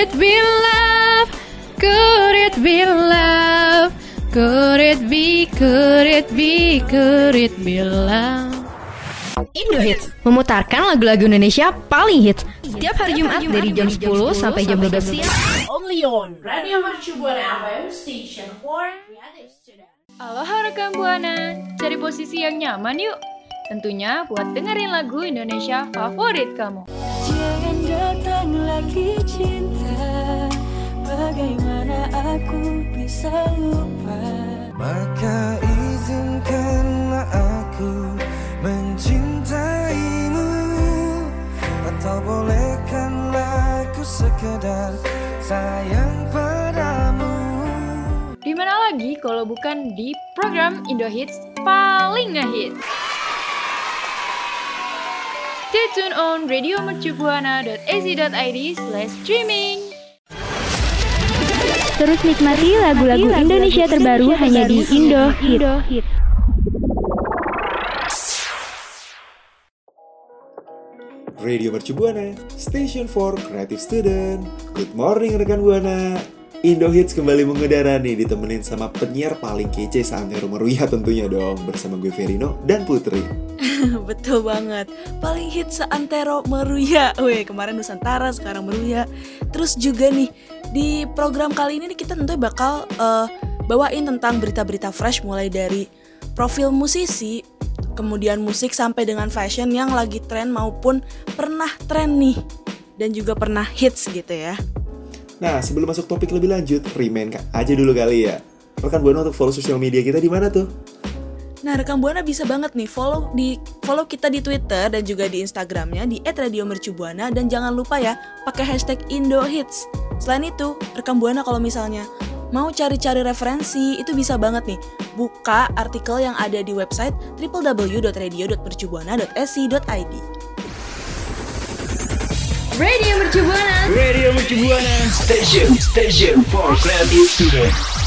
it be love? Could it be love? Could it be, could it be, could it be love? Indo Hits memutarkan lagu-lagu Indonesia paling hits setiap hari Jumat dari jam 10 sampai jam 12 siang. Only on Radio Mercu Buana FM Station for Creative Student. Aloha rekan Buana, cari posisi yang nyaman yuk. Tentunya buat dengerin lagu Indonesia favorit kamu. Bisa lupa lagi kalau bukan di program Indo Hits paling ngehits. Stay tune on radiomercubuana.ac.id slash streaming. Terus nikmati lagu-lagu Indonesia terbaru hanya di Indo Hit. Radio Mercu Buana, Station for Creative Student. Good morning rekan Buana. Indo Hits kembali mengudara nih ditemenin sama penyiar paling kece seantero meruya tentunya dong bersama gue Verino dan Putri. Betul banget. Paling hit seantero meruya. Weh, kemarin Nusantara, sekarang meruya. Terus juga nih di program kali ini kita tentu bakal eh, bawain tentang berita-berita fresh mulai dari profil musisi, kemudian musik sampai dengan fashion yang lagi tren maupun pernah tren nih dan juga pernah hits gitu ya. Nah sebelum masuk topik lebih lanjut, remind aja dulu kali ya. Rekan Buana untuk follow sosial media kita di mana tuh? Nah, rekan Buana bisa banget nih follow di follow kita di Twitter dan juga di Instagramnya di @radiomercubuana dan jangan lupa ya pakai hashtag IndoHits. Selain itu, rekan Buana kalau misalnya mau cari-cari referensi itu bisa banget nih buka artikel yang ada di website www.radio.mercubuana.sc.id. Radio Mercu Buana. Radio Mercu Buana. Station, station for creative student.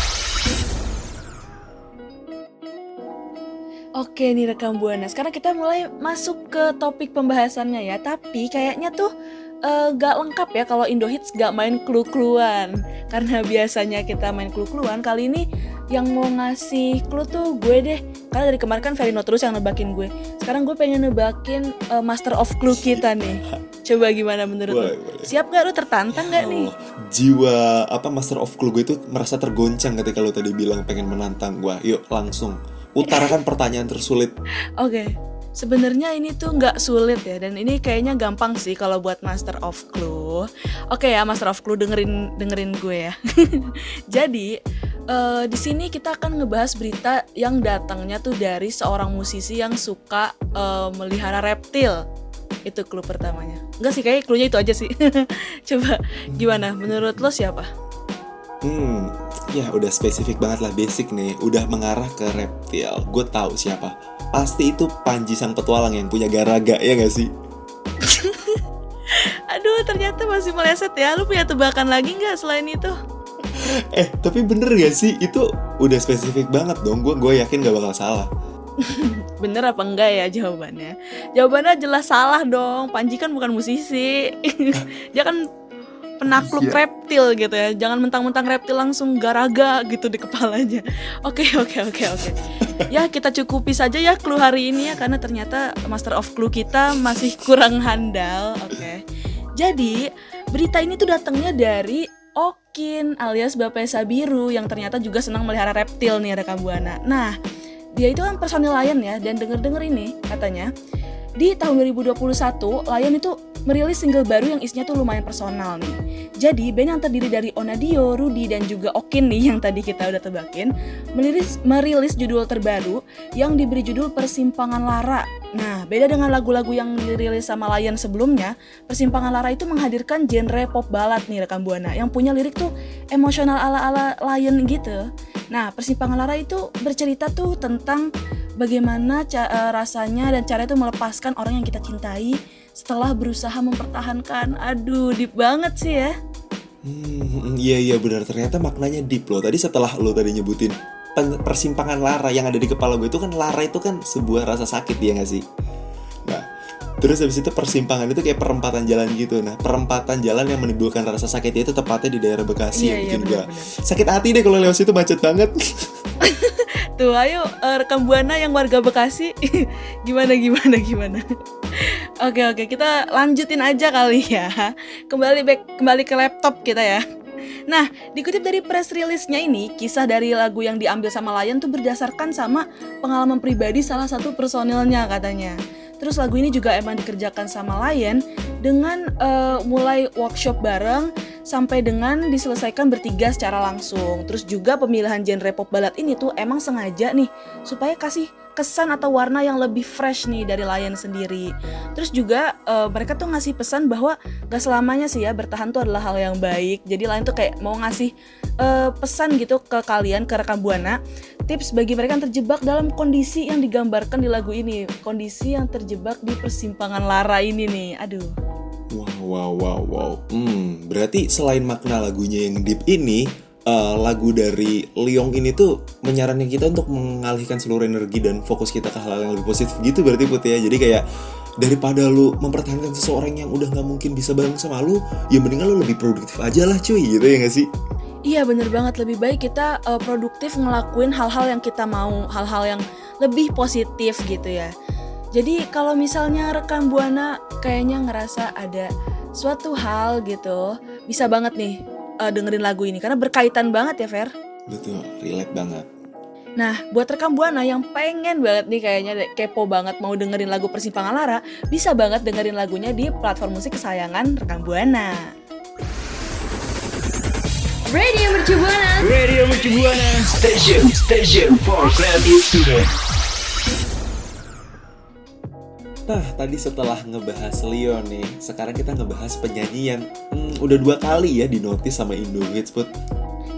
Oke nih rekam buana. Sekarang kita mulai masuk ke topik pembahasannya ya. Tapi kayaknya tuh eh, gak lengkap ya kalau Indo Hits gak main clue-cluean. Karena biasanya kita main clue-cluean. Kali ini yang mau ngasih clue tuh gue deh. Karena dari kemarin kan Verino terus yang nebakin gue. Sekarang gue pengen nebakin eh, Master of Clue kita nih. Coba gimana menurut Boleh. Siap gak lu tertantang gak nih? Jiwa apa Master of Clue gue itu merasa tergoncang ketika lo tadi bilang pengen menantang gue. Yuk langsung utarakan pertanyaan tersulit. Oke, sebenarnya ini tuh nggak sulit ya, dan ini kayaknya gampang sih kalau buat Master of Clue. Oke ya, Master of Clue dengerin dengerin gue ya. Jadi eh, di sini kita akan ngebahas berita yang datangnya tuh dari seorang musisi yang suka eh, melihara reptil. Itu clue pertamanya. Enggak sih, kayak clue-nya itu aja sih. Coba gimana? Menurut lo siapa? Hmm, ya udah spesifik banget lah basic nih. Udah mengarah ke reptil. Gue tahu siapa. Pasti itu Panji sang petualang yang punya garaga ya gak sih? Aduh, ternyata masih meleset ya. Lu punya tebakan lagi nggak selain itu? Eh, tapi bener gak sih? Itu udah spesifik banget dong. Gue gue yakin gak bakal salah. Bener apa enggak ya jawabannya? Jawabannya jelas salah dong. Panji kan bukan musisi. Dia kan penakluk Iya. reptil gitu ya. Jangan mentang-mentang reptil langsung garaga gitu di kepalanya. Oke, oke, oke, oke. Ya, kita cukupi saja ya clue hari ini ya karena ternyata Master of Clue kita masih kurang handal. Oke. Jadi, berita ini tuh datangnya dari Okin alias Bapak Sabiru yang ternyata juga senang melihara reptil nih rekam buana. Nah, dia itu kan personil Lion ya dan denger-denger ini katanya di tahun 2021 Lion itu merilis single baru yang isinya tuh lumayan personal nih. Jadi band yang terdiri dari Onadio, Rudy dan juga Okin nih yang tadi kita udah tebakin, merilis merilis judul terbaru yang diberi judul Persimpangan Lara. Nah, beda dengan lagu-lagu yang dirilis sama Lion sebelumnya, Persimpangan Lara itu menghadirkan genre pop ballad nih rekam Buana yang punya lirik tuh emosional ala-ala Lion gitu. Nah, Persimpangan Lara itu bercerita tuh tentang bagaimana eh, rasanya dan cara itu melepaskan orang yang kita cintai setelah berusaha mempertahankan. Aduh, deep banget sih ya. Hmm, iya iya benar ternyata maknanya deep loh. Tadi setelah lo tadi nyebutin persimpangan lara yang ada di kepala gue itu kan lara itu kan sebuah rasa sakit ya nggak sih? Nah, terus habis itu persimpangan itu kayak perempatan jalan gitu. Nah, perempatan jalan yang menimbulkan rasa sakit itu tepatnya di daerah Bekasi Iya, yang iya, bikin benar-benar. sakit hati deh kalau lewat situ macet banget. Tuh, ayo eh, rekam Buana yang warga Bekasi. gimana gimana gimana. oke oke, kita lanjutin aja kali ya. Kembali back kembali ke laptop kita ya. Nah, dikutip dari press release-nya ini, kisah dari lagu yang diambil sama Lion tuh berdasarkan sama pengalaman pribadi salah satu personilnya katanya. Terus lagu ini juga emang dikerjakan sama Lion dengan eh, mulai workshop bareng sampai dengan diselesaikan bertiga secara langsung. Terus juga pemilihan genre pop ballad ini tuh emang sengaja nih supaya kasih kesan atau warna yang lebih fresh nih dari Lion sendiri. Terus juga eh, mereka tuh ngasih pesan bahwa gak selamanya sih ya bertahan tuh adalah hal yang baik. Jadi Lion tuh kayak mau ngasih eh, pesan gitu ke kalian ke rekam buana tips bagi mereka yang terjebak dalam kondisi yang digambarkan di lagu ini. Kondisi yang terjebak di persimpangan lara ini nih. Aduh. Wow, wow, wow, wow. Hmm, berarti selain makna lagunya yang deep ini, eh, lagu dari Leong ini tuh menyarankan kita untuk mengalihkan seluruh energi dan fokus kita ke hal-hal yang lebih positif gitu berarti Put ya. Jadi kayak daripada lu mempertahankan seseorang yang udah nggak mungkin bisa bareng sama lu, ya mendingan lu lebih produktif aja lah cuy gitu ya gak sih? Iya bener banget lebih baik kita uh, produktif ngelakuin hal-hal yang kita mau, hal-hal yang lebih positif gitu ya. Jadi kalau misalnya rekan buana kayaknya ngerasa ada suatu hal gitu, bisa banget nih uh, dengerin lagu ini karena berkaitan banget ya Fer. Betul, relate banget. Nah, buat rekam buana yang pengen banget nih kayaknya kepo banget mau dengerin lagu Persimpangan Lara, bisa banget dengerin lagunya di platform musik kesayangan rekam buana. Radio Mercu Buana. Radio Mercu Buana. Station, station for creative student. Nah, tadi setelah ngebahas Leon nih, sekarang kita ngebahas penyanyi yang hmm, udah dua kali ya dinotis sama Indo Hits, Put.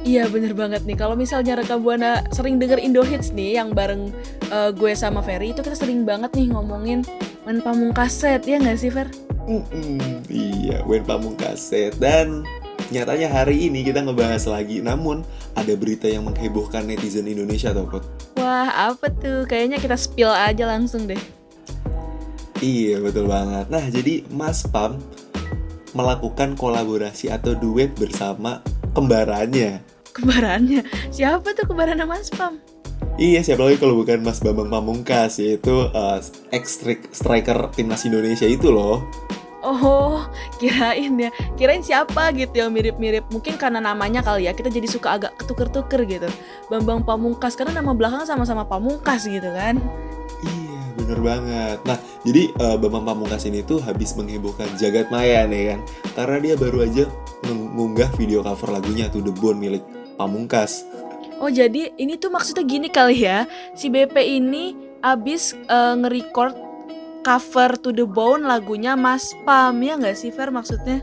Iya bener banget nih kalau misalnya rekam buana sering denger Indo Hits nih yang bareng eh, gue sama Ferry itu kita sering banget nih ngomongin Men Pamungkaset ya nggak sih Fer? Mm-mm, iya, Wen Pamungkaset dan nyatanya hari ini kita ngebahas lagi. Namun ada berita yang menghebohkan netizen Indonesia tau Put. Wah apa tuh? Kayaknya kita spill aja langsung deh. Iya betul banget. Nah jadi Mas Pam melakukan kolaborasi atau duet bersama kembarannya. Kembarannya siapa tuh kembarannya Mas Pam? Iya siapa lagi kalau bukan Mas Bambang Pamungkas yaitu uh, ex striker timnas Indonesia itu loh. Oh, kirain ya. Kirain siapa gitu yang mirip-mirip. Mungkin karena namanya kali ya. Kita jadi suka agak ketuker-tuker gitu. Bambang Pamungkas karena nama belakang sama-sama Pamungkas gitu kan. Iya bener banget. Nah jadi uh, Bambang Pamungkas ini tuh habis menghebohkan jagat maya nih kan. Karena dia baru aja mengunggah video cover lagunya tuh The Bone milik Pamungkas. Oh jadi ini tuh maksudnya gini kali ya Si BP ini abis eh, nge-record cover to the bone lagunya Mas Pam ya nggak sih Fer maksudnya?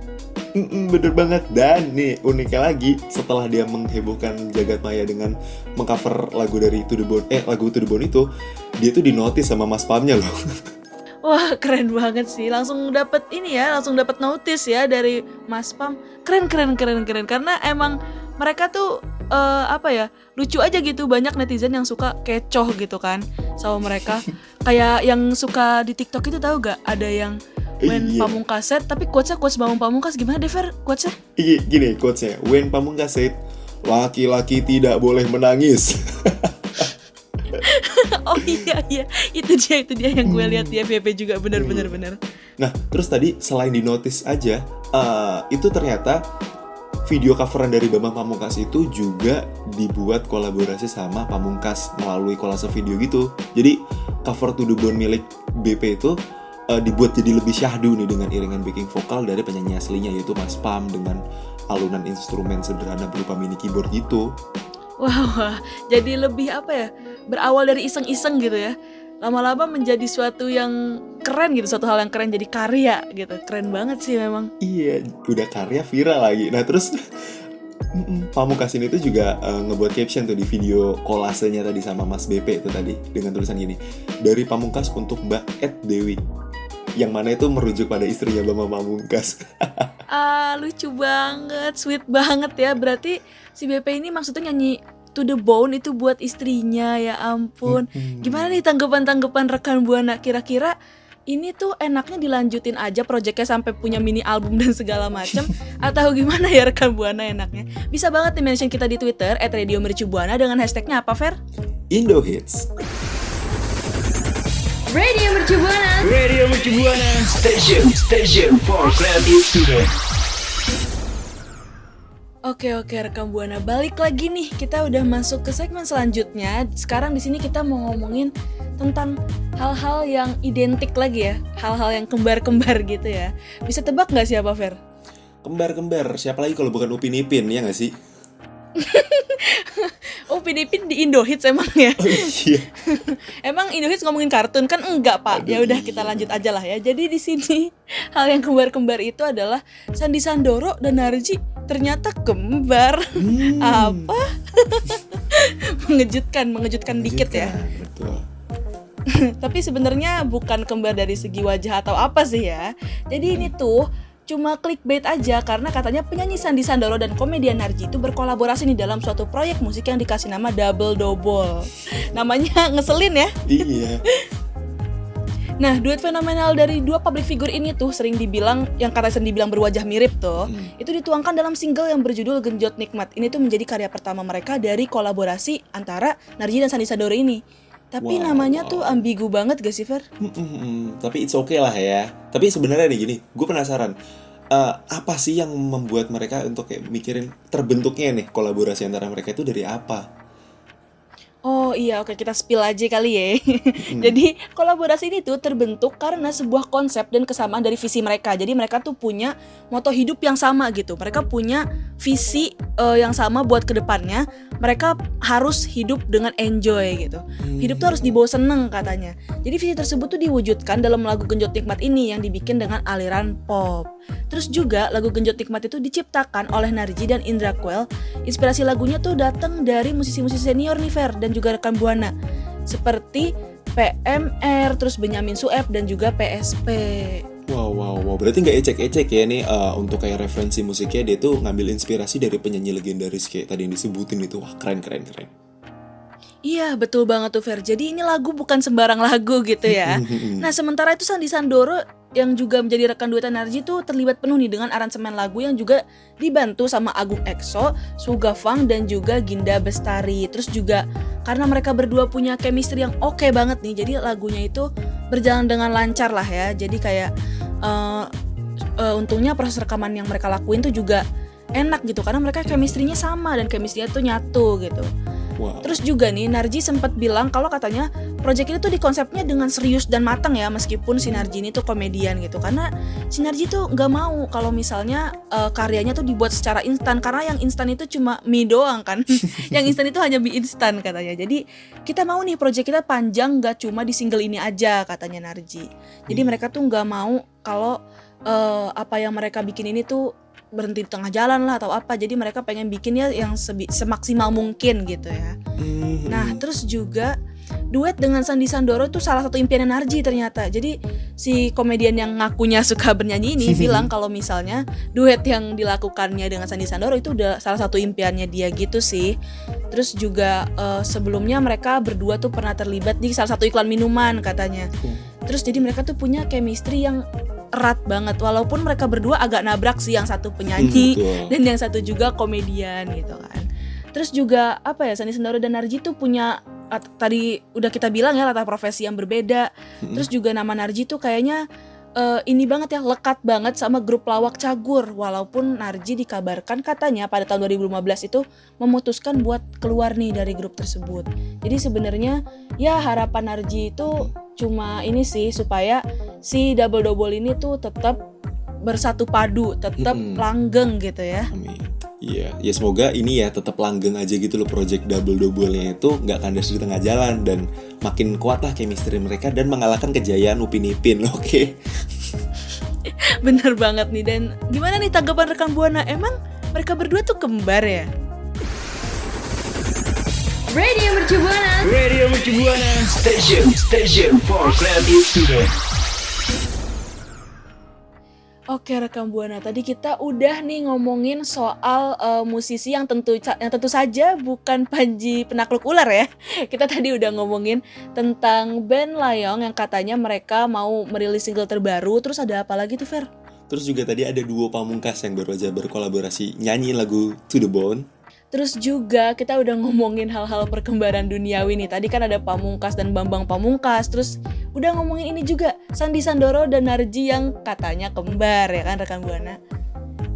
Mm-mm, bener banget. Dan nih uniknya lagi setelah dia menghebohkan jagat maya dengan mengcover lagu dari To The Bone eh lagu To The Bone itu dia tuh dinotis sama Mas Pamnya loh. Wah keren banget sih. Langsung dapet ini ya langsung dapet notice ya dari Mas Pam. Keren keren keren keren. Karena emang mereka tuh eh, apa ya lucu aja gitu. Banyak netizen yang suka kecoh gitu kan sama mereka kayak yang suka di TikTok itu tahu gak ada yang Wen Iya. Pamungkaset tapi quotesnya quotes Bambang Pamungkas gimana deh Fer quotesnya? Ih, Gini quotesnya When Pamungkas said Laki-laki tidak boleh menangis. Oh iya iya itu dia itu dia yang gue lihat di FYP juga benar benar benar Nah terus tadi selain dinotis aja eh, Itu ternyata video coveran dari Bambang Pamungkas itu juga dibuat kolaborasi sama Pamungkas melalui kolase video gitu. Jadi cover to the bone milik BP itu eh, dibuat jadi lebih syahdu nih dengan iringan backing vokal dari penyanyi aslinya yaitu Mas Pam dengan alunan instrumen sederhana berupa mini keyboard gitu. Wah, wah, jadi lebih apa ya? Berawal dari iseng-iseng gitu ya. Lama-lama menjadi suatu yang keren gitu, suatu hal yang keren jadi karya gitu. Keren banget sih memang. Iya, udah karya viral lagi. Nah terus Pamungkas ini tuh juga eh, ngebuat caption tuh di video kolasenya tadi sama Mas BP itu tadi dengan tulisan gini dari Pamungkas untuk Mbak Ed Dewi yang mana itu merujuk pada istrinya Bambang Pamungkas. Ah, lucu banget, sweet banget ya. Berarti si BP ini maksudnya nyanyi To the Bone itu buat istrinya, ya ampun. Gimana nih tanggapan-tanggapan rekan Buana? Kira-kira ini tuh enaknya dilanjutin aja proyeknya sampai punya mini album dan segala macam atau gimana ya rekan Buana enaknya? Bisa banget nih mention kita di Twitter @radiomercubuana dengan hashtagnya apa, Fer? Indo Hits. Radio Mercu Buana. Radio Mercu Buana. Station, station for creative student. Oke oke rekam buana balik lagi nih kita udah masuk ke segmen selanjutnya. Sekarang di sini kita mau ngomongin tentang hal-hal yang identik lagi ya, hal-hal yang kembar-kembar gitu ya. Bisa tebak nggak siapa Fer? Kembar-kembar, siapa lagi kalau bukan Upin Ipin ya nggak sih? Oh Pinipin di Indo Hits emang ya? Iya. emang Indo Hits ngomongin kartun kan enggak pak? Ya udah kita lanjut aja lah ya. Jadi di sini hal yang kembar-kembar itu adalah Sandi Sandoro dan Narji ternyata kembar. Apa? mengejutkan, mengejutkan dikit ya. Betul. Tapi sebenarnya bukan kembar dari segi wajah atau apa sih ya. Jadi ini tuh cuma clickbait aja karena katanya penyanyi Sandi Sandoro dan komedian Narji itu berkolaborasi nih dalam suatu proyek musik yang dikasih nama Double Double. Namanya ngeselin ya. Iya. Nah, duet fenomenal dari dua public figure ini tuh sering dibilang yang kata sering dibilang berwajah mirip tuh, itu dituangkan dalam single yang berjudul Genjot Nikmat. Ini tuh menjadi karya pertama mereka dari kolaborasi antara Narji dan Sandi Sandoro ini. Tapi Wow, namanya tuh ambigu banget gak sih, Fer? Mm-mm, tapi it's okay lah ya. Tapi sebenarnya nih gini, gue penasaran. Eh, apa sih yang membuat mereka untuk kayak mikirin terbentuknya nih kolaborasi antara mereka itu dari apa? Oh iya, oke kita spill aja kali ya. Jadi kolaborasi ini tuh terbentuk karena sebuah konsep dan kesamaan dari visi mereka. Jadi mereka tuh punya moto hidup yang sama gitu. Mereka punya visi eh, yang sama buat ke depannya. Mereka harus hidup dengan enjoy gitu. Hidup tuh harus dibawa seneng katanya. Jadi visi tersebut tuh diwujudkan dalam lagu Genjot Nikmat ini yang dibikin dengan aliran pop. Terus juga lagu Genjot Nikmat itu diciptakan oleh Narji dan Indra Quell. Inspirasi lagunya tuh datang dari musisi-musisi senior nih Fer dan juga rekan Buana. Seperti PMR, terus Benyamin Sueb dan juga PSP. Wow, wow, wow. Berarti nggak ecek-ecek ya nih eh, untuk kayak referensi musiknya dia tuh ngambil inspirasi dari penyanyi legendaris kayak tadi yang disebutin itu. Wah, keren, keren, keren. Iya betul banget tuh Fer. Jadi ini lagu bukan sembarang lagu gitu ya. Nah sementara itu Sandi Sandoro yang juga menjadi rekan duet Narji tuh terlibat penuh nih dengan aransemen lagu yang juga dibantu sama Agung EXO, Suga Fang dan juga Ginda Bestari. Terus juga karena mereka berdua punya chemistry yang oke banget nih, jadi lagunya itu berjalan dengan lancar lah ya. Jadi kayak eh, eh, untungnya proses rekaman yang mereka lakuin tuh juga enak gitu karena mereka chemistry-nya sama dan chemistry-nya tuh nyatu gitu. Wow. Terus juga nih Narji sempat bilang kalau katanya project ini tuh dikonsepnya dengan serius dan matang ya meskipun si Narji ini tuh komedian gitu. Karena si Narji tuh nggak mau kalau misalnya eh, karyanya tuh dibuat secara instan karena yang instan itu cuma mie doang kan. Yang instan itu hanya mie instan katanya. Jadi kita mau nih project kita panjang nggak cuma di single ini aja katanya Narji. Jadi mereka tuh nggak mau kalau eh, apa yang mereka bikin ini tuh berhenti di tengah jalan lah atau apa. Jadi mereka pengen bikin ya yang semaksimal mungkin gitu ya. Nah terus juga duet dengan Sandi Sandoro itu salah satu impian Narji ternyata. Jadi si komedian yang ngakunya suka bernyanyi ini bilang kalau misalnya duet yang dilakukannya dengan Sandi Sandoro itu udah salah satu impiannya dia gitu sih. Terus juga eh, sebelumnya mereka berdua tuh pernah terlibat di salah satu iklan minuman katanya. Terus jadi mereka tuh punya chemistry yang erat banget. Walaupun mereka berdua agak nabrak sih yang satu penyanyi Hmm, dan yang satu juga komedian gitu kan. Terus juga apa ya Sandi Sandoro dan Narji tuh punya at- tadi udah kita bilang ya latar profesi yang berbeda. Terus juga nama Narji tuh kayaknya eh, ini banget ya lekat banget sama grup lawak cagur walaupun Narji dikabarkan katanya pada tahun 2015 itu memutuskan buat keluar nih dari grup tersebut jadi sebenarnya ya harapan Narji itu cuma ini sih supaya si double double ini tuh tetap bersatu padu, tetap Mm-mm. langgeng gitu ya. Amin. Iya, ya semoga ini ya tetap langgeng aja gitu loh project double double-nya itu nggak kandas di tengah jalan dan makin kuat lah chemistry mereka dan mengalahkan kejayaan Upin Ipin, oke? Bener banget nih dan gimana nih tanggapan rekan Buana? Emang mereka berdua tuh kembar ya? Radio Mercu Buana. Radio Mercu Buana. Station, station for creative student. Oke rekan Buana, tadi kita udah nih ngomongin soal eh, musisi yang tentu yang tentu saja bukan Panji penakluk ular ya. Kita tadi udah ngomongin tentang band Layong yang katanya mereka mau merilis single terbaru. Terus ada apa lagi tuh Fer? Terus juga tadi ada duo pamungkas yang baru aja berkolaborasi nyanyi lagu To The Bone. Terus juga kita udah ngomongin hal-hal perkembaran duniawi nih. Tadi kan ada Pamungkas dan Bambang Pamungkas. Terus udah ngomongin ini juga Sandi Sandoro dan Narji yang katanya kembar ya kan rekan Buana.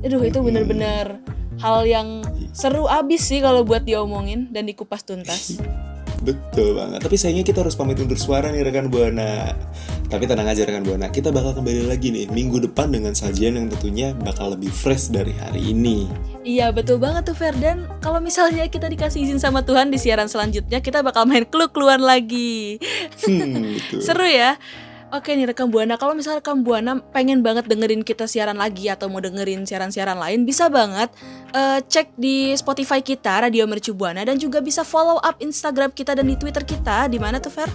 Aduh itu bener-bener hal yang seru abis sih kalau buat diomongin dan dikupas tuntas. Betul banget. Tapi sayangnya kita harus pamit undur suara nih rekan Buana. Tapi tenang aja rekan Buana, kita bakal kembali lagi nih minggu depan dengan sajian yang tentunya bakal lebih fresh dari hari ini. Iya betul banget tuh Ferdan. Kalau misalnya kita dikasih izin sama Tuhan di siaran selanjutnya kita bakal main kluk-kluan lagi. Hmm, betul. Seru ya. Oke nih rekam Buana, kalau misalnya rekam Buana pengen banget dengerin kita siaran lagi atau mau dengerin siaran-siaran lain, bisa banget eh, cek di Spotify kita Radio Mercu Buana dan juga bisa follow up Instagram kita dan di Twitter kita di mana tuh Fer?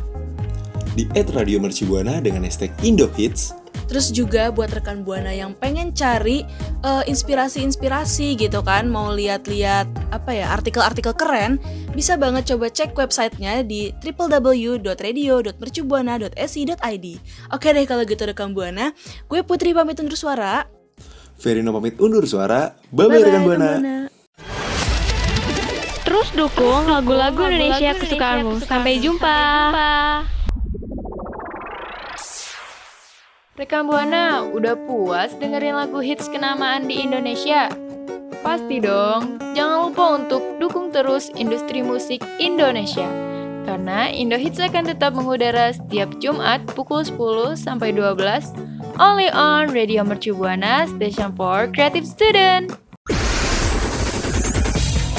Di @radio Mercubuana dengan hashtag Indohits Terus juga buat rekan Buana yang pengen cari eh, inspirasi-inspirasi gitu kan, mau lihat-lihat apa ya artikel-artikel keren, bisa banget coba cek websitenya di www.radio.mercubuana.si.id. Oke deh kalau gitu rekan Buana, gue Putri pamit undur suara. Verino pamit undur suara. Bye-bye rekan Buana. Terus dukung lagu-lagu Indonesia kesukaanmu. Sampai jumpa. Rekan Buana, udah puas dengerin lagu hits kenamaan di Indonesia? Pasti dong, jangan lupa untuk dukung terus industri musik Indonesia. Karena Indo Hits akan tetap mengudara setiap Jumat pukul 10 sampai 12 only on Radio Mercu Buana Station for Creative Student.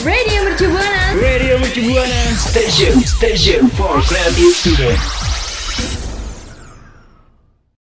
Radio Mercu Buana. Radio Mercu Buana. Station, station for creative student.